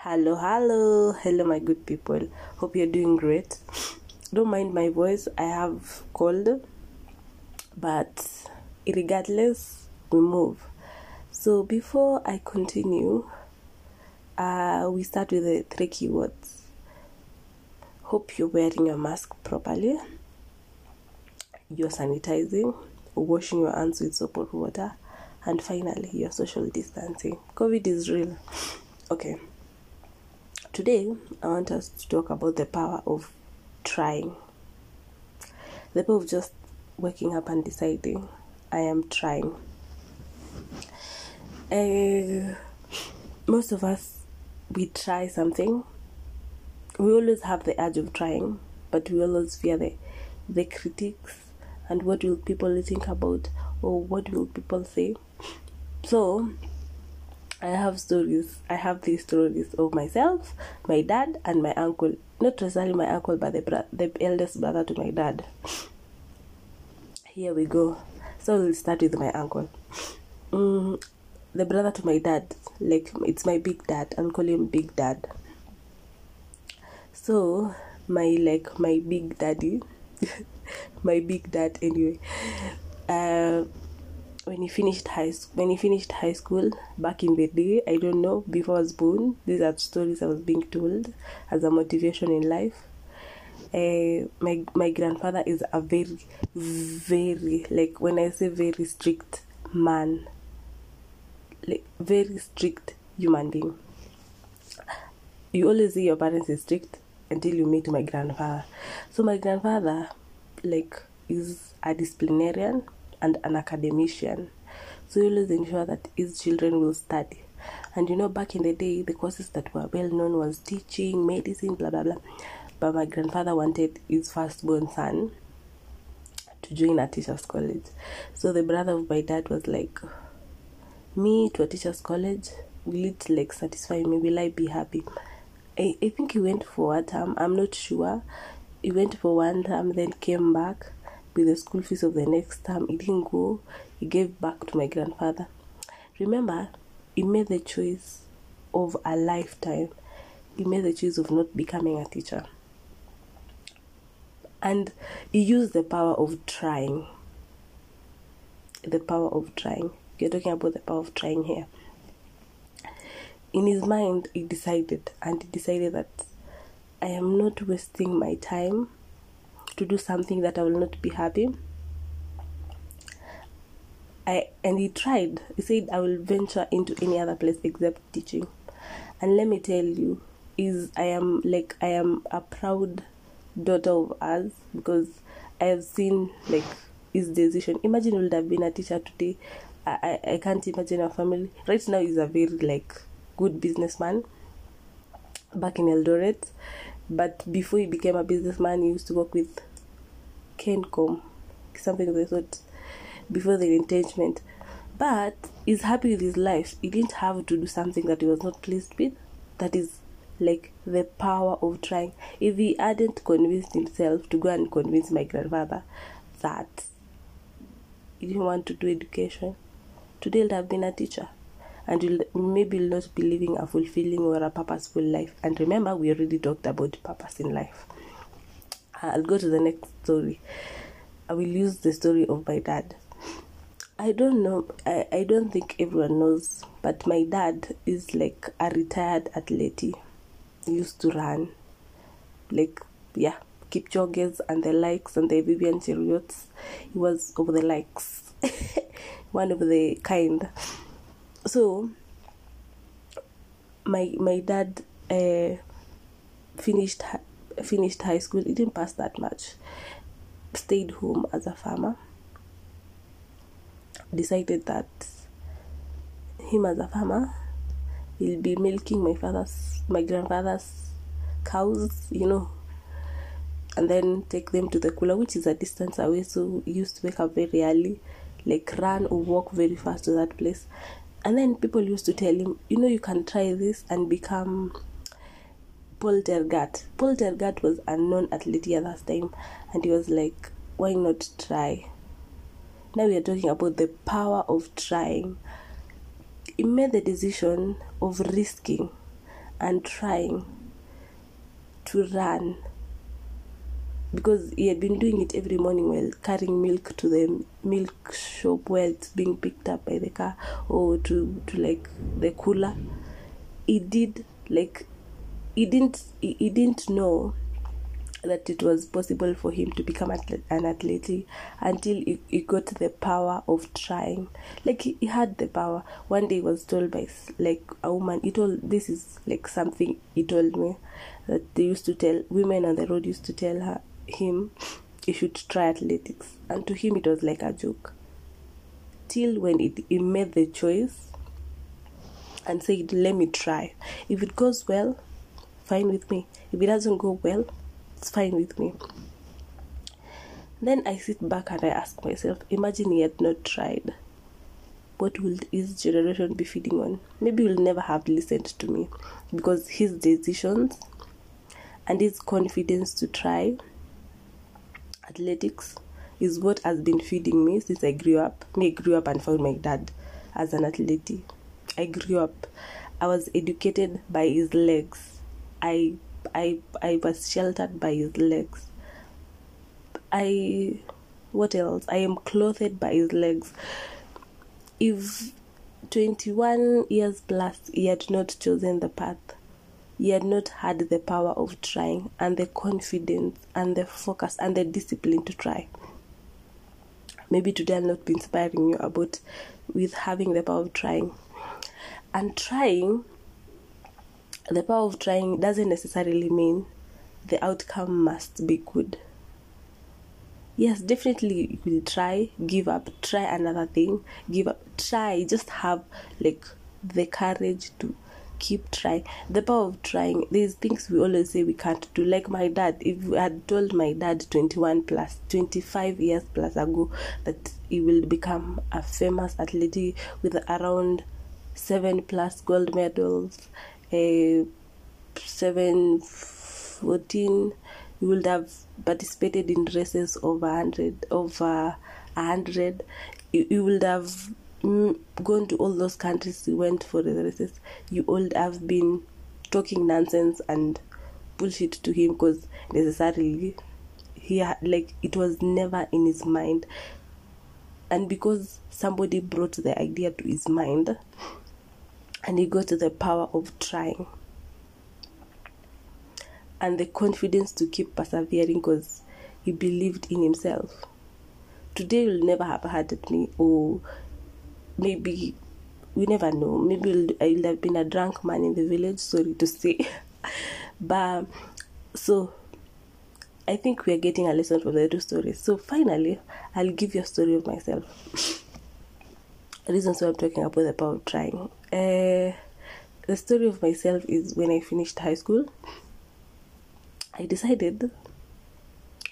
Hello, hello, hello, my good people. Hope you're doing great. Don't mind my voice, I have cold, but regardless, we move. So, before I continue, uh, we start with the three keywords. Hope you're wearing your mask properly, you're sanitizing, washing your hands with soap or water, and finally, you're social distancing. COVID is real. Okay. Today, I want us to talk about the power of trying. The power of just waking up and deciding, I am trying. Uh, most of us, we try something. We always have the urge of trying, but we always fear the, the critics and what will people think about or what will people say. So, I have stories. I have these stories of myself, my dad, and my uncle. Not necessarily my uncle, but the bro- the eldest brother to my dad. Here we go. So we'll start with my uncle. Mm, the brother to my dad, like it's my big dad. I'll call him Big Dad. So my like my big daddy, my big dad anyway. Uh, when he finished high when he finished high school back in the day, I don't know before I was born. These are stories I was being told as a motivation in life. Uh, my my grandfather is a very, very like when I say very strict man, like very strict human being. You always see your parents is strict until you meet my grandfather. So my grandfather, like, is a disciplinarian and an academician. So he always ensure that his children will study. And you know, back in the day, the courses that were well known was teaching, medicine, blah blah blah. But my grandfather wanted his firstborn son to join a teacher's college. So the brother of my dad was like, "Me to a teacher's college, will it like satisfy me? Will I be happy?" I, I think he went for a term. I'm not sure. He went for one term, then came back with the school fees of the next term. He didn't go. He gave back to my grandfather. Remember, he made the choice of a lifetime. He made the choice of not becoming a teacher. And he used the power of trying. The power of trying. You're talking about the power of trying here. In his mind, he decided, and he decided that I am not wasting my time to do something that I will not be happy. I and he tried. He said I will venture into any other place except teaching. And let me tell you, is I am like I am a proud daughter of us because I have seen like his decision. Imagine would have been a teacher today. I, I, I can't imagine a family. Right now he's a very like good businessman back in Eldoret. But before he became a businessman, he used to work with Kencom, something of the sort, before the entanglement. But he's happy with his life. He didn't have to do something that he was not pleased with. That is like the power of trying. If he hadn't convinced himself to go and convince my grandfather that he didn't want to do education, today he'd have been a teacher and you'll maybe not be living a fulfilling or a purposeful life. And remember, we already talked about purpose in life. Uh, I'll go to the next story. I will use the story of my dad. I don't know, I, I don't think everyone knows, but my dad is like a retired athlete. He used to run, like, yeah, keep Kipchoge's and the likes and the Vivian Cheruiyot's. He was of the likes, one of the kind so my my dad uh, finished finished high school. He didn't pass that much. Stayed home as a farmer. Decided that him as a farmer he'll be milking my father's my grandfather's cows you know and then take them to the cooler which is a distance away so used to wake up very early like run or walk very fast to that place and then people used to tell him, you know, you can try this and become Paul Tergat. Paul Tergat was a known athlete at that time, and he was like, why not try? Now we are talking about the power of trying. He made the decision of risking and trying to run because he had been doing it every morning while carrying milk to the milk shop where it's being picked up by the car or to, to like the cooler. He did like he didn't he, he didn't know that it was possible for him to become an athlete until he, he got the power of trying. Like he, he had the power. One day he was told by like a woman he told this is like something he told me that they used to tell women on the road used to tell her him he should try athletics. And to him it was like a joke. Till when it, he made the choice and said let me try. If it goes well fine with me. If it doesn't go well it's fine with me. Then i sit back and i ask myself imagine he had not tried. What will his generation be feeding on? Maybe he'll never have listened to me because his decisions and his confidence to try athletics is what has been feeding me since I grew up. Me, I grew up and found my dad as an athlete. I grew up. I was educated by his legs. I I I was sheltered by his legs. I what else? I am clothed by his legs. If 21 years plus he had not chosen the path, he had not had the power of trying and the confidence and the focus and the discipline to try. Maybe today I'll not be inspiring you about with having the power of trying. And trying, the power of trying doesn't necessarily mean the outcome must be good. Yes, definitely you will try, give up, try another thing, give up, try, just have like the courage to keep trying. The power of trying, there's things we always say we can't do. Like my dad, if we had told my dad 21 plus, 25 years plus ago that he will become a famous athlete with around seven plus gold medals, a seven, 14, you would have participated in races over 100 over 100 you, you would have Mm, gone to all those countries you went for the races you would have been talking nonsense and bullshit to him because necessarily he had, like it was never in his mind and because somebody brought the idea to his mind and he got the power of trying and the confidence to keep persevering because he believed in himself. Today you'll never have had me, or maybe we never know. Maybe I'll have been a drunk man in the village. Sorry to say, but so I think we are getting a lesson from the two stories. So finally, I'll give you a story of myself. Reasons why I'm talking about the power of trying. Uh, the story of myself is when I finished high school. I decided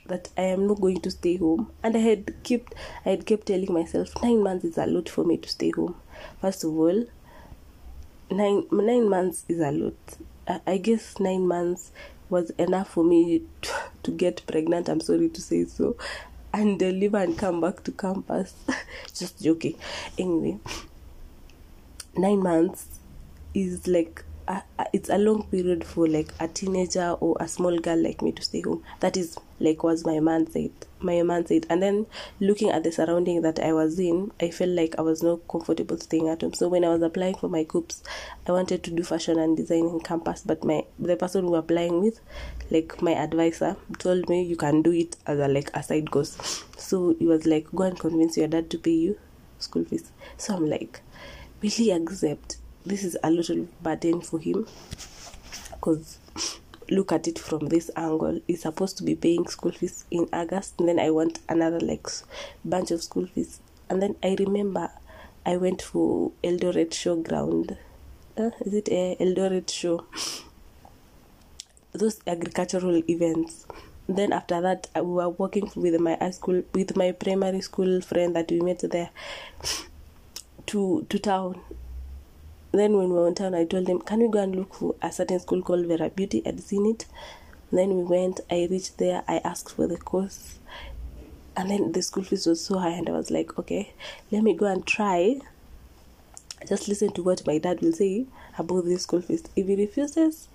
that I am not going to stay home, and I had kept I had kept telling myself nine months is a lot for me to stay home. First of all, nine nine months is a lot. I, I guess nine months was enough for me to, to get pregnant. I'm sorry to say so, and deliver and come back to campus. Just joking. Anyway, nine months is like uh, it's a long period for like a teenager or a small girl like me to stay home. That is like was my said. My said, and then looking at the surrounding that I was in, I felt like I was not comfortable staying at home. So when I was applying for my coops, I wanted to do fashion and design in campus, but my the person who applying with, like my advisor, told me you can do it as a like a side course. So he was like, go and convince your dad to pay you school fees. So I'm like, he accept? This is a little burden for him because look at it from this angle. He's supposed to be paying school fees in august and then i want another like bunch of school fees. And then i remember i went for eldoret showground. Uh, is it a eldoret show? Those agricultural events. Then after that we were working with my high school with my primary school friend that we met there to to town then when we were in town, I told them, can we go and look for a certain school called Vera Beauty? I'd seen it. then we went. I reached there. I asked for the course, and then the school fees was so high, and I was like, okay, let me go and try. Just listen to what my dad will say, about this school fees. If he refuses,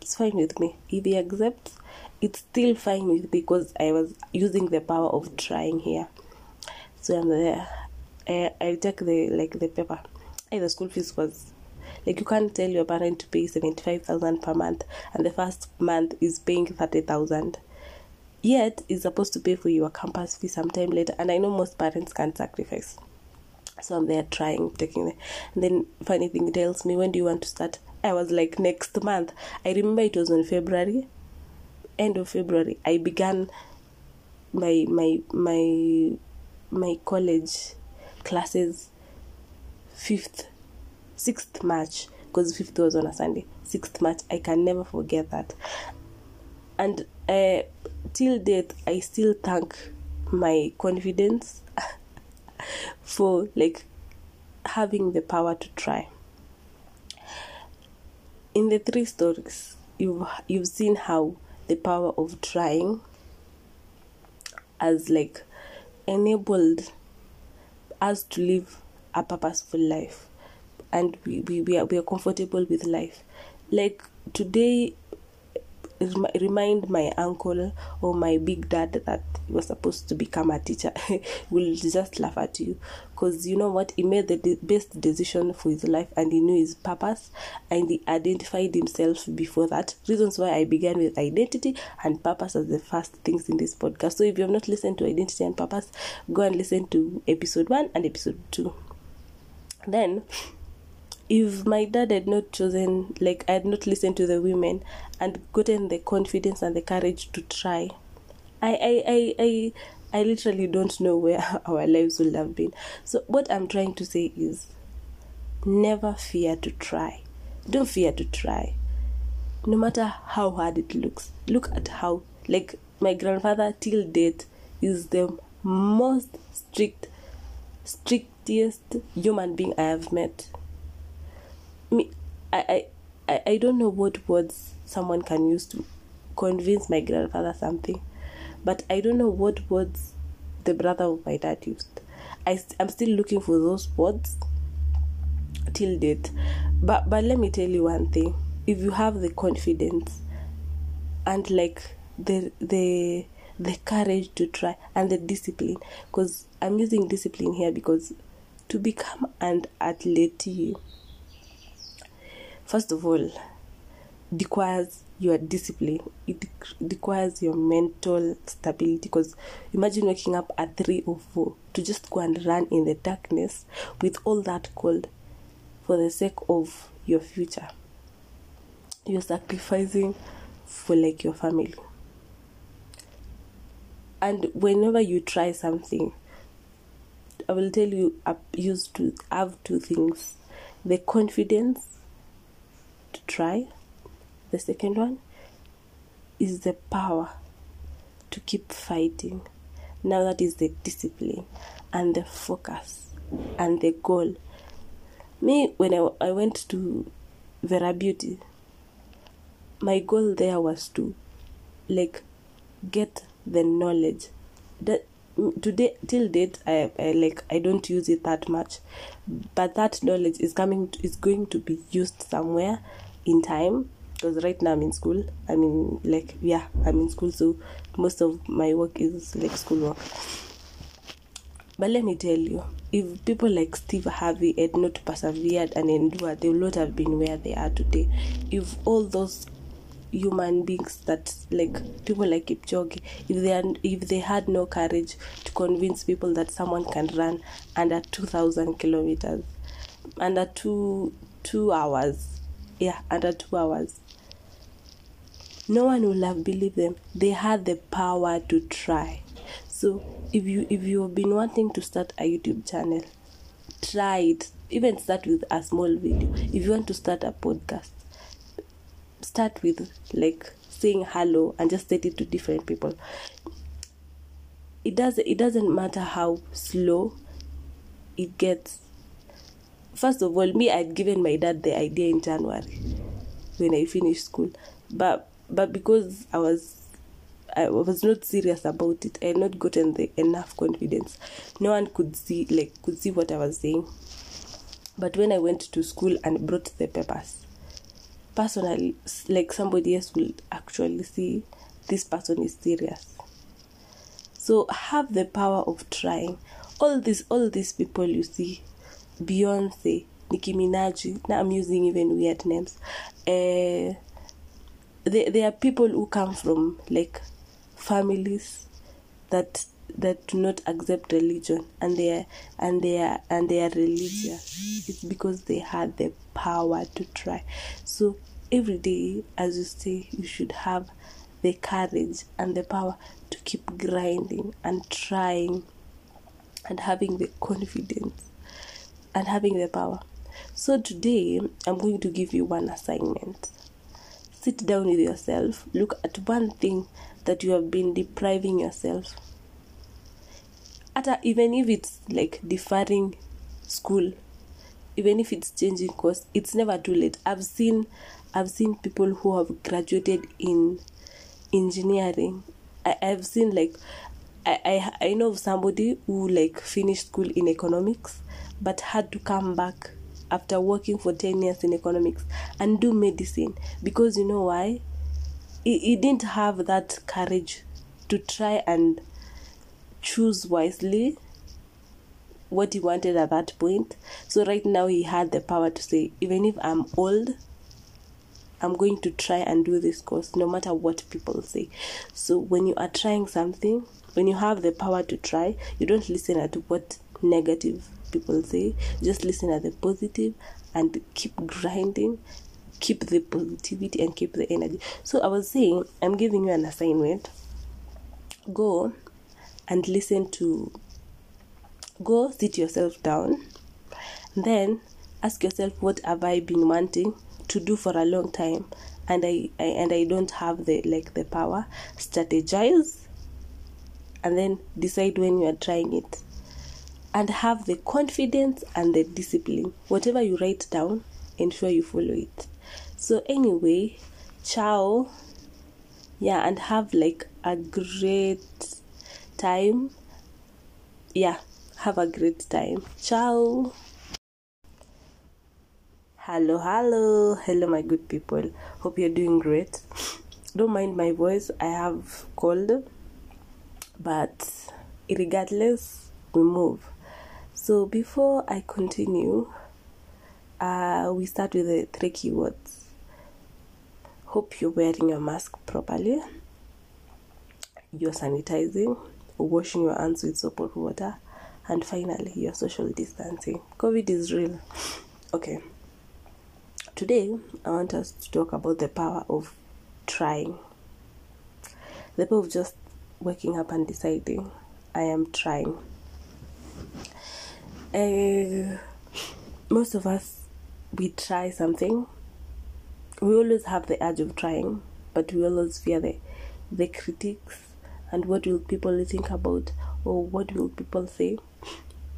it's fine with me. If he accepts, it's still fine with because I was using the power of trying here. So I'm there. I, I take the like the paper. Hey, the school fees was like you can't tell your parent to pay seventy five thousand per month and the first month is paying thirty thousand. Yet is supposed to pay for your campus fee sometime later and I know most parents can't sacrifice. So I'm there trying, taking it. And then funny thing tells me when do you want to start? I was like next month. I remember it was in February. End of February. I began my my my my college classes fifth sixth March because fifth was on a Sunday. Sixth March. I can never forget that. And uh, till date, I still thank my confidence for like having the power to try. In the three stories, you've you've seen how the power of trying has like enabled us to live a purposeful life. And we, we, we, are, we are comfortable with life. Like today remind my uncle or my big dad that he was supposed to become a teacher. Will just laugh at you. Because you know what? He made the de- best decision for his life and he knew his purpose and he identified himself before that. Reasons why i began with identity and purpose as the first things in this podcast. So if you have not listened to identity and purpose go and listen to episode 1 and episode 2 then if my dad had not chosen like i had not listened to the women and gotten the confidence and the courage to try i i i i, I literally don't know where our lives would have been. So what i'm trying to say is never fear to try. Don't fear to try. No matter how hard it looks look at how like my grandfather till date is the most strict strict strictest human being i have met me I, I I don't know what words someone can use to convince my grandfather something, but I don't know what words the brother of my dad used. I I'm still looking for those words till date. But but let me tell you one thing. If you have the confidence and like the the the courage to try and the discipline because I'm using discipline here because to become an athlete first of all requires your discipline. It requires your mental stability because imagine waking up at 3 or 4 to just go and run in the darkness with all that cold for the sake of your future. You're sacrificing for like your family. And whenever you try something i will tell you i used to have two things the confidence to try. The second one is the power to keep fighting. Now that is the discipline and the focus and the goal. Me, when I, I went to Vera Beauty, my goal there was to like get the knowledge that today till date I, I like i don't use it that much but that knowledge is coming to, is going to be used somewhere in time because right now I'm in school. I mean, like, yeah, I'm in school, so most of my work is like school work. But let me tell you, if people like Steve Harvey had not persevered and endured, they would not have been where they are today. If all those human beings that like people like Kipchoge, if they are, if they had no courage to convince people that someone can run under two thousand kilometers, under two two hours, yeah, under two hours. No one will have believed them. They had the power to try. So if you if you have been wanting to start a YouTube channel, try it. Even start with a small video. If you want to start a podcast, start with like saying hello and just set it to different people. It does it doesn't matter how slow it gets first of all, me, I'd given my dad the idea in January when I finished school, but but because I was I was not serious about it, I had not gotten the enough confidence. No one could see like could see what I was saying. but when i went to school and brought the papers personally like somebody else will actually see this person is serious. So have the power of trying. All these all these people you see beyonce nicki minaj now i'm using even weird names uh, there, there are people who come from like families that that do not accept religion and they are and they are and they are religious it's because they had the power to try. So every day as you say you should have the courage and the power to keep grinding and trying and having the confidence and having the power. So today i'm going to give you one assignment. Sit down with yourself. Look at one thing that you have been depriving yourself Even if it's like deferring school even if it's changing course it's never too late. I've seen i've seen people who have graduated in engineering. I, i've seen like I, I i know of somebody who like finished school in economics but had to come back after working for 10 years in economics and do medicine because you know why? He, he didn't have that courage to try and choose wisely what he wanted at that point. So right now he had the power to say, even if I'm old, I'm going to try and do this course no matter what people say. So when you are trying something, when you have the power to try, you don't listen at what negative people say. Just listen at the positive and keep grinding, keep the positivity and keep the energy. So I was saying, I'm giving you an assignment. Go and listen to go sit yourself down. Then ask yourself what have i been wanting to do for a long time? And I, I and i don't have the like the power. Strategize and then decide when you are trying it. And have the confidence and the discipline. Whatever you write down ensure you follow it. So anyway ciao. Yeah and have like a great time. Yeah have a great time. Ciao. Hello hello. Hello my good people. Hope you're doing great. Don't mind my voice. I have cold but regardless we move. So before i continue uh, we start with the three keywords. Hope you're wearing your mask properly. You're sanitizing washing your hands with soap and water and finally you're social distancing. Covid is real. Okay. Today i want us to talk about the power of trying. The power of just waking up and deciding i am trying. Uh, most of us we try something. We always have the urge of trying but we always fear the the critics and what will people think about or what will people say.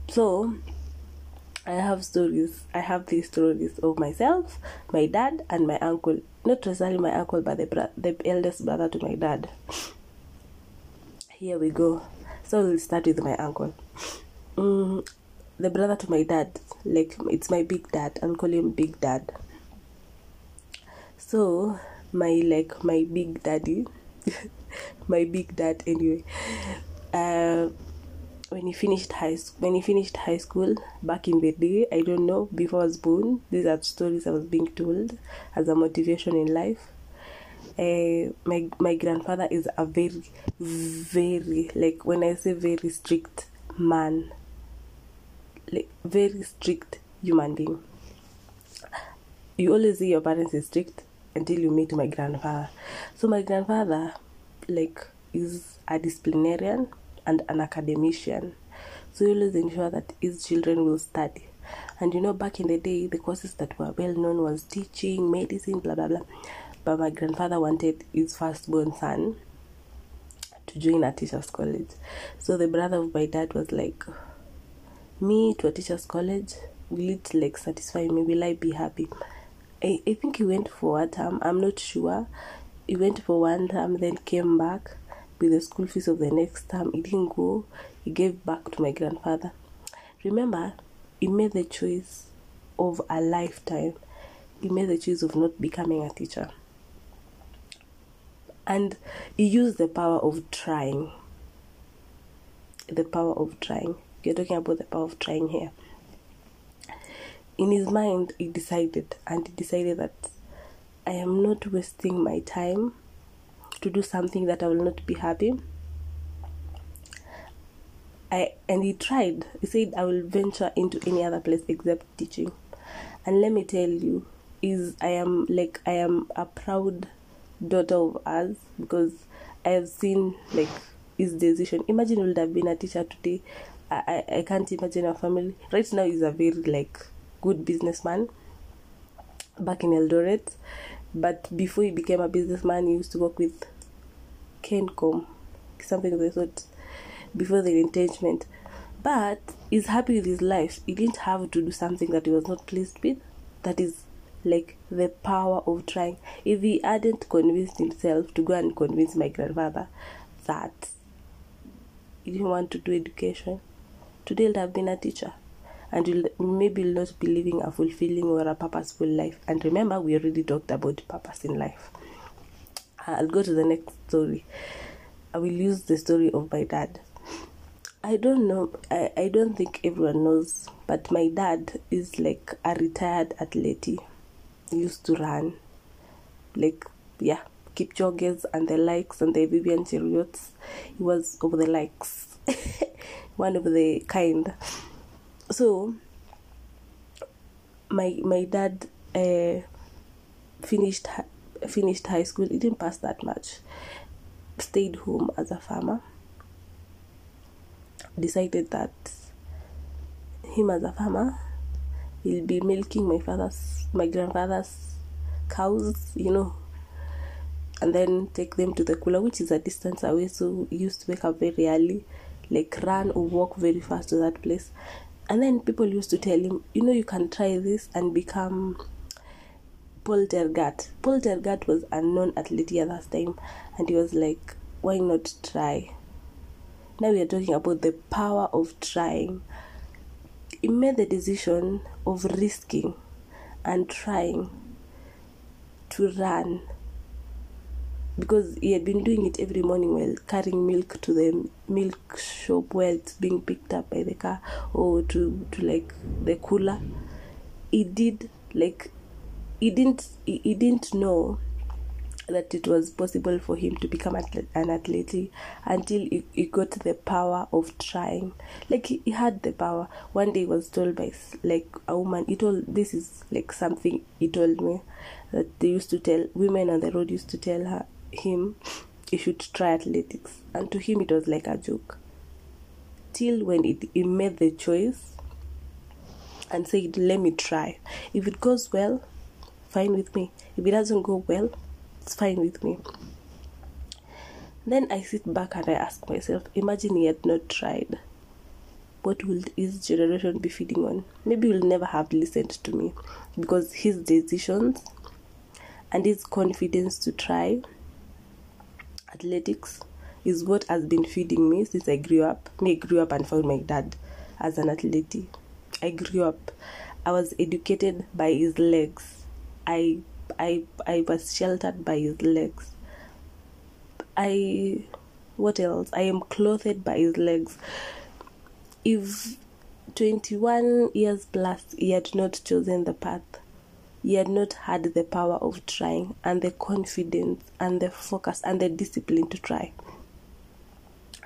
So i have stories i have these stories of myself my dad and my uncle. Not necessarily my uncle but the, bro- the eldest brother to my dad. Here we go. So we'll start with my uncle. Mm, the brother to my dad like it's my big dad. And call him big dad. So my like my big daddy my big dad anyway. Uh when he finished high school when he finished high school back in the day i don't know before i was born these are stories i was being told as a motivation in life. Uh, my my grandfather is a very very like when i say very strict man like very strict human being. You always see your parents is strict until you meet my grandfather. So my grandfather like is a disciplinarian and an academician. So he always ensure that his children will study. And you know back in the day the courses that were well known was teaching medicine blah blah blah. But my grandfather wanted his firstborn son to join a teachers college. So the brother of my dad was like me to a teachers college? Will it like satisfy me? Will i be happy? I, I think he went for a term i'm not sure he went for one term then came back with the school fees of the next term he didn't go he gave back to my grandfather remember he made the choice of a lifetime, he made the choice of not becoming a teacher. And he used the power of trying. The power of trying. You're talking about the power of trying here. In his mind, he decided, and he decided that I am not wasting my time to do something that I will not be happy. I and he tried. He said I will venture into any other place except teaching. And let me tell you, is I am like I am a proud daughter of us because I have seen like his decision. Imagine would have been a teacher today. I, I, I can't imagine a family. Right now he's a very like good businessman back in Eldoret. But before he became a businessman he used to work with Kencom, something of the sort, before the entanglement. But he's happy with his life. He didn't have to do something that he was not pleased with. That is like the power of trying. If he hadn't convinced himself to go and convince my grandfather that he didn't want to do education, today he'd have been a teacher. And you'll maybe not be living a fulfilling or a purposeful life. And remember, we already talked about purpose in life. Uh, I'll go to the next story. I will use the story of my dad. I don't know, I, I don't think everyone knows, but my dad is like a retired athlete. He used to run, like, yeah, keep Kipchoge's and the likes and the Vivian Cheruiyot's. He was of the likes, one of the kind. So, my my dad uh, finished finished high school. He didn't pass that much. Stayed home as a farmer. Decided that him as a farmer, he'll be milking my father's, my grandfather's cows, you know, and then take them to the cooler, which is a distance away. So used to wake up very early, like run or walk very fast to that place. And then people used to tell him, you know, you can try this and become Paul Tergat. Paul Tergat was a known athlete at that time, and he was like, why not try? Now we are talking about the power of trying. He made the decision of risking and trying to run because he had been doing it every morning while carrying milk to the milk shop where it's being picked up by the car or to, to like the cooler. He did like he didn't he, he didn't know that it was possible for him to become an athlete until he, he got the power of trying like he, he had the power one day he was told by like a woman he told this is like something he told me that they used to tell women on the road used to tell her him he should try athletics. And to him it was like a joke. Till when it, he made the choice and said let me try. If it goes well fine with me. If it doesn't go well it's fine with me. Then i sit back and i ask myself imagine he had not tried. What will his generation be feeding on? Maybe he'll never have listened to me because his decisions and his confidence to try athletics is what has been feeding me since I grew up. Me, grew up and found my dad as an athlete. I grew up. I was educated by his legs. I I I was sheltered by his legs. I what else? I am clothed by his legs. If 21 years plus he had not chosen the path, he had not had the power of trying and the confidence and the focus and the discipline to try.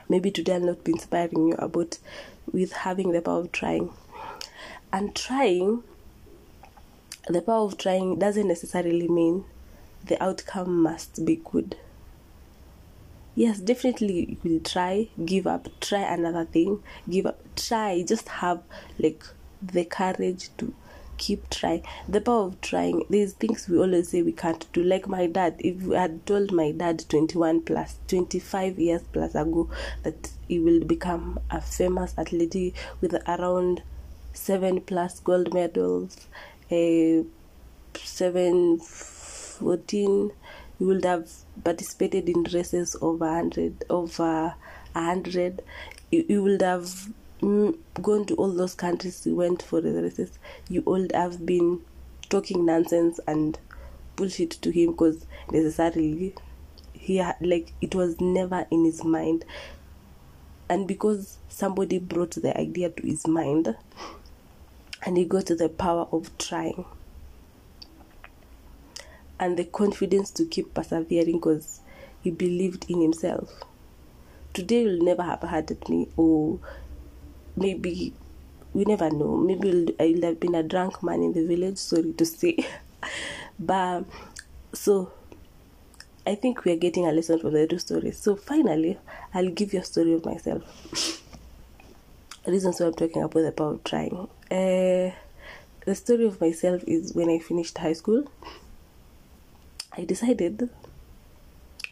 Maybe today I'll not be inspiring you about with having the power of trying. And trying, the power of trying doesn't necessarily mean the outcome must be good. Yes, definitely you will try, give up, try another thing, give up, try, just have like the courage to keep trying. The power of trying. There's things we always say we can't do. Like my dad, if I had told my dad 21 plus, 25 years plus ago that he will become a famous athlete with around seven plus gold medals, a seven, 14, he would have participated in races over 100, over 100. He, he would have gone to all those countries you went for the races, you all have been talking nonsense and bullshit to him because necessarily he had like it was never in his mind. And because somebody brought the idea to his mind and he got the power of trying and the confidence to keep persevering because he believed in himself today you'll never have had me or maybe we never know maybe i'll have been a drunk man in the village sorry to say but so I think we are getting a lesson from the two stories. So finally, I'll give you a story of myself. Reasons why I'm talking about the power of trying. Uh, the story of myself is when I finished high school. I decided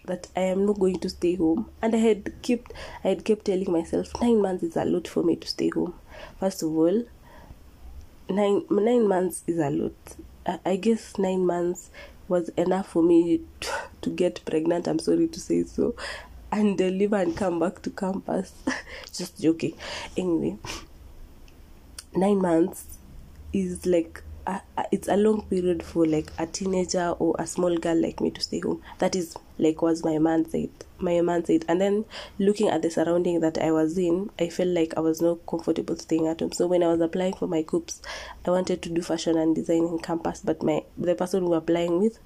that I am not going to stay home, and I had kept I had kept telling myself nine months is a lot for me to stay home. First of all, nine nine months is a lot. I, I guess nine months was enough for me to, to get pregnant. I'm sorry to say so, and deliver and come back to campus. Just joking. Anyway, nine months is like a, a, it's a long period for like a teenager or a small girl like me to stay home. That is like was my man said. My man said, and then looking at the surrounding that I was in, I felt like I was not comfortable staying at home. So when I was applying for my COOPs, I wanted to do fashion and design in campus, but my the person who applying with,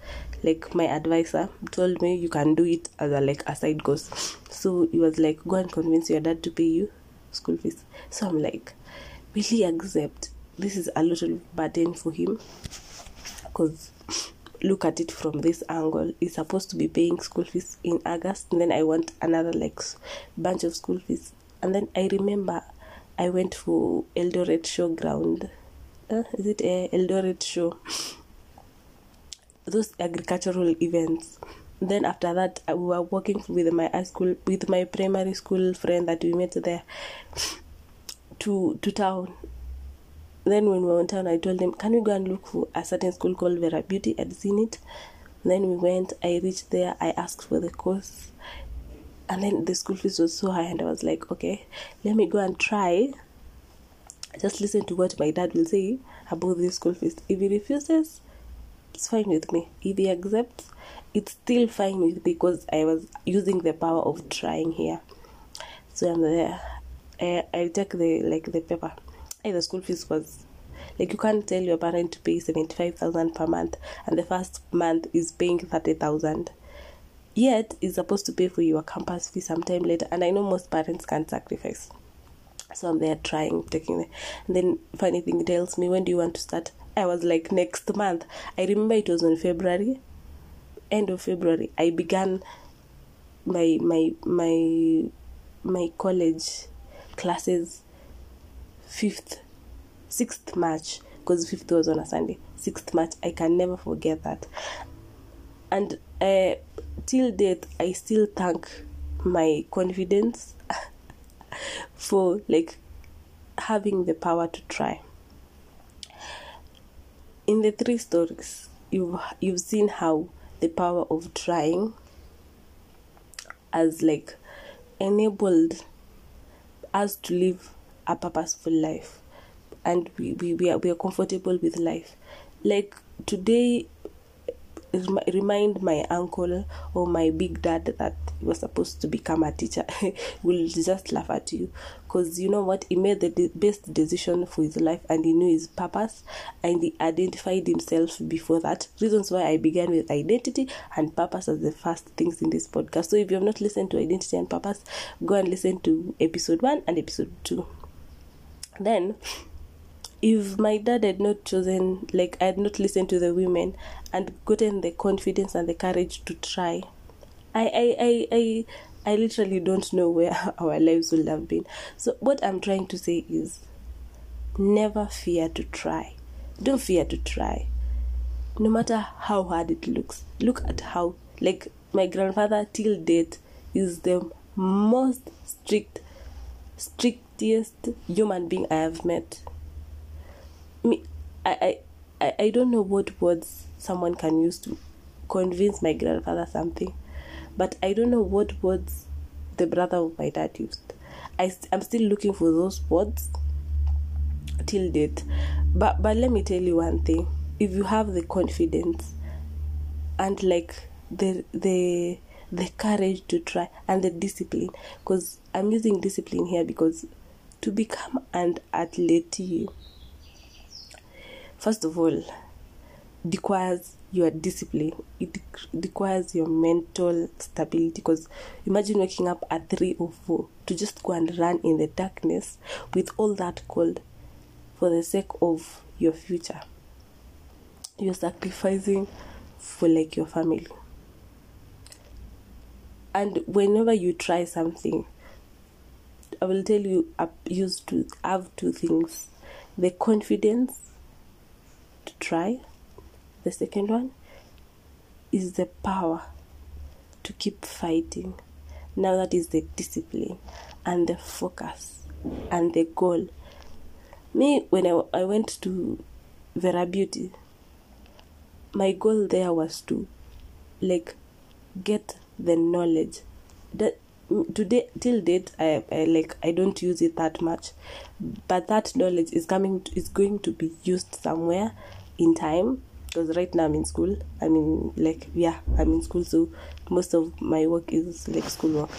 like my advisor, told me you can do it as a like a side course. So he was like, go and convince your dad to pay you school fees. So I'm like, will he accept? This is a little burden for him because look at it from this angle. He's supposed to be paying school fees in august and then i want another like bunch of school fees. And then i remember i went for eldoret showground uh, is it a eldoret show? Those agricultural events. Then after that we were working with my high school with my primary school friend that we met there to to town then when we were in town, I told him, "Can we go and look for a certain school called Vera Beauty?" I'd seen it. Then we went. I reached there. I asked for the course, and then the school fees was so high, and I was like, "Okay, let me go and try." Just listen to what my dad will say about the school fees. If he refuses, it's fine with me. If he accepts, it's still fine with me because I was using the power of trying here. So I'm there. I, I take the like the paper hey, the school fees was like you can't tell your parent to pay 75,000 per month and the first month is paying 30,000 yet is supposed to pay for your campus fee sometime later and i know most parents can't sacrifice. So i'm there trying taking it and then funny thing tells me when do you want to start? I was like next month. I remember it was on february end of february. I began my my my my college classes 5th 6th march because 5th was on a sunday. 6th march i can never forget that. And uh, till date i still thank my confidence for like having the power to try. In the three stories you've you've seen how the power of trying has like enabled us to live a purposeful life. And we, we, we, are, we are comfortable with life. Like today remind my uncle or my big dad that he was supposed to become a teacher. Will just laugh at you. Because you know what? He made the de- best decision for his life and he knew his purpose and he identified himself before that. Reasons why i began with identity and purpose as the first things in this podcast. So if you have not listened to identity and purpose go and listen to episode 1 and episode 2 then if my dad had not chosen like i had not listened to the women and gotten the confidence and the courage to try i i i i, I literally don't know where our lives would have been. So what i'm trying to say is never fear to try. Don't fear to try. No matter how hard it looks look at how like my grandfather till date is the most strict strictest human being i have met. Me I, I i don't know what words someone can use to convince my grandfather something but i don't know what words the brother of my dad used. I, i'm still looking for those words till date. But but let me tell you one thing. If you have the confidence and like the the the courage to try and the discipline because i'm using discipline here because to become an athlete first of all requires your discipline. It requires your mental stability because imagine waking up at 3 or 4 to just go and run in the darkness with all that cold for the sake of your future. You're sacrificing for like your family. And whenever you try something i will tell you i used to have two things. The confidence to try. The second one is the power to keep fighting. Now that is the discipline and the focus and the goal. Me when i, I went to vera beauty my goal there was to like get the knowledge. That today till date I, I like i don't use it that much. But that knowledge is coming to, is going to be used somewhere in time. Because right now i'm in school. I mean like yeah i'm in school so most of my work is like school work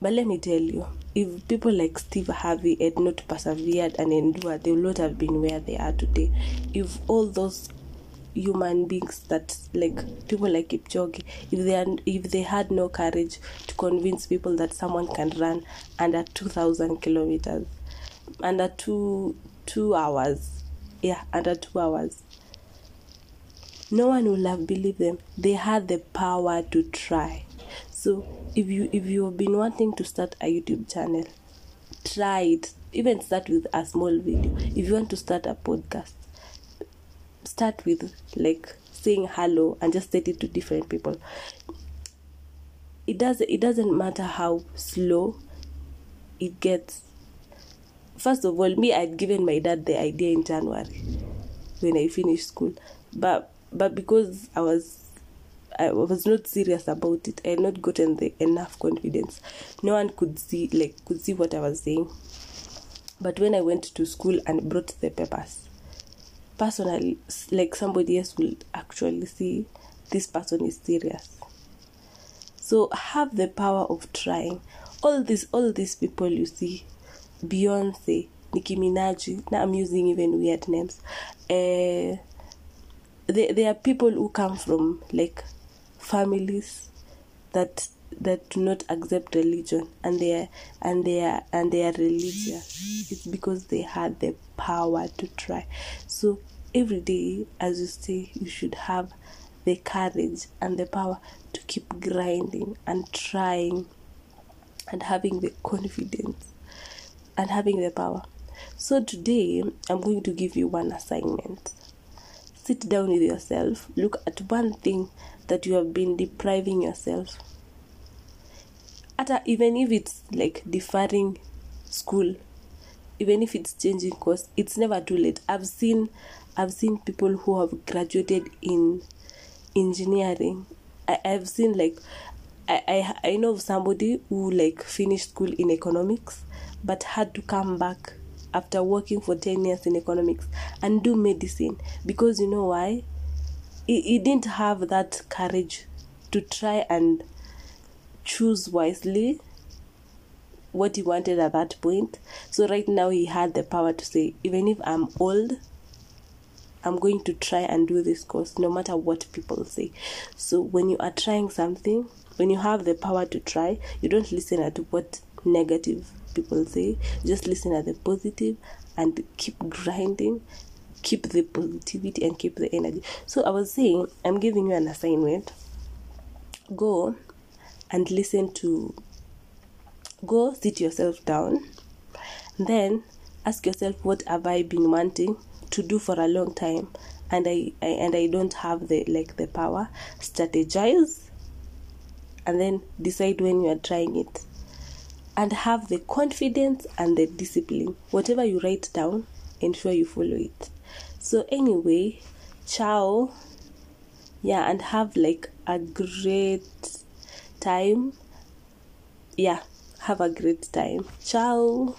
but let me tell you if people like steve harvey had not persevered and endured they would not have been where they are today. If all those human beings that like people like Kipchoge, if they are, if they had no courage to convince people that someone can run under two thousand kilometers, under two two hours, yeah, under two hours, no one will have believed them. They had the power to try. So if you if you have been wanting to start a YouTube channel, try it. Even start with a small video. If you want to start a podcast, start with like saying hello and just state it to different people it does it doesn't matter how slow it gets first of all me i'd given my dad the idea in january when i finished school but but because i was I was not serious about it. I had not gotten the enough confidence. No one could see like could see what I was saying. But when I went to school and brought the papers, personally like somebody else will actually see this person is serious. So have the power of trying. All these all these people you see beyonce nicki minaj now i'm using even weird names uh, there, there are people who come from like families that that do not accept religion and they are and they are and they are religious. It's because they had the power to try. So every day as you say you should have the courage and the power to keep grinding and trying and having the confidence and having the power. So today i'm going to give you one assignment. Sit down with yourself. Look at one thing that you have been depriving yourself. At even if it's like deferring school even if it's changing course it's never too late. I've seen i've seen people who have graduated in engineering. I, i've seen like I, I i know of somebody who like finished school in economics but had to come back after working for 10 years in economics and do medicine. Because you know why? He, he didn't have that courage to try and choose wisely what he wanted at that point. So right now he had the power to say, even if I'm old, I'm going to try and do this course no matter what people say. So when you are trying something, when you have the power to try, you don't listen at what negative people say. Just listen at the positive and keep grinding, keep the positivity and keep the energy. So I was saying, I'm giving you an assignment. Go and listen to go sit yourself down then ask yourself what have i been wanting to do for a long time and I, I and i don't have the like the power strategize and then decide when you are trying it. And have the confidence and the discipline. Whatever you write down ensure you follow it. So anyway ciao. Yeah and have like a great time. Yeah have a great time. Ciao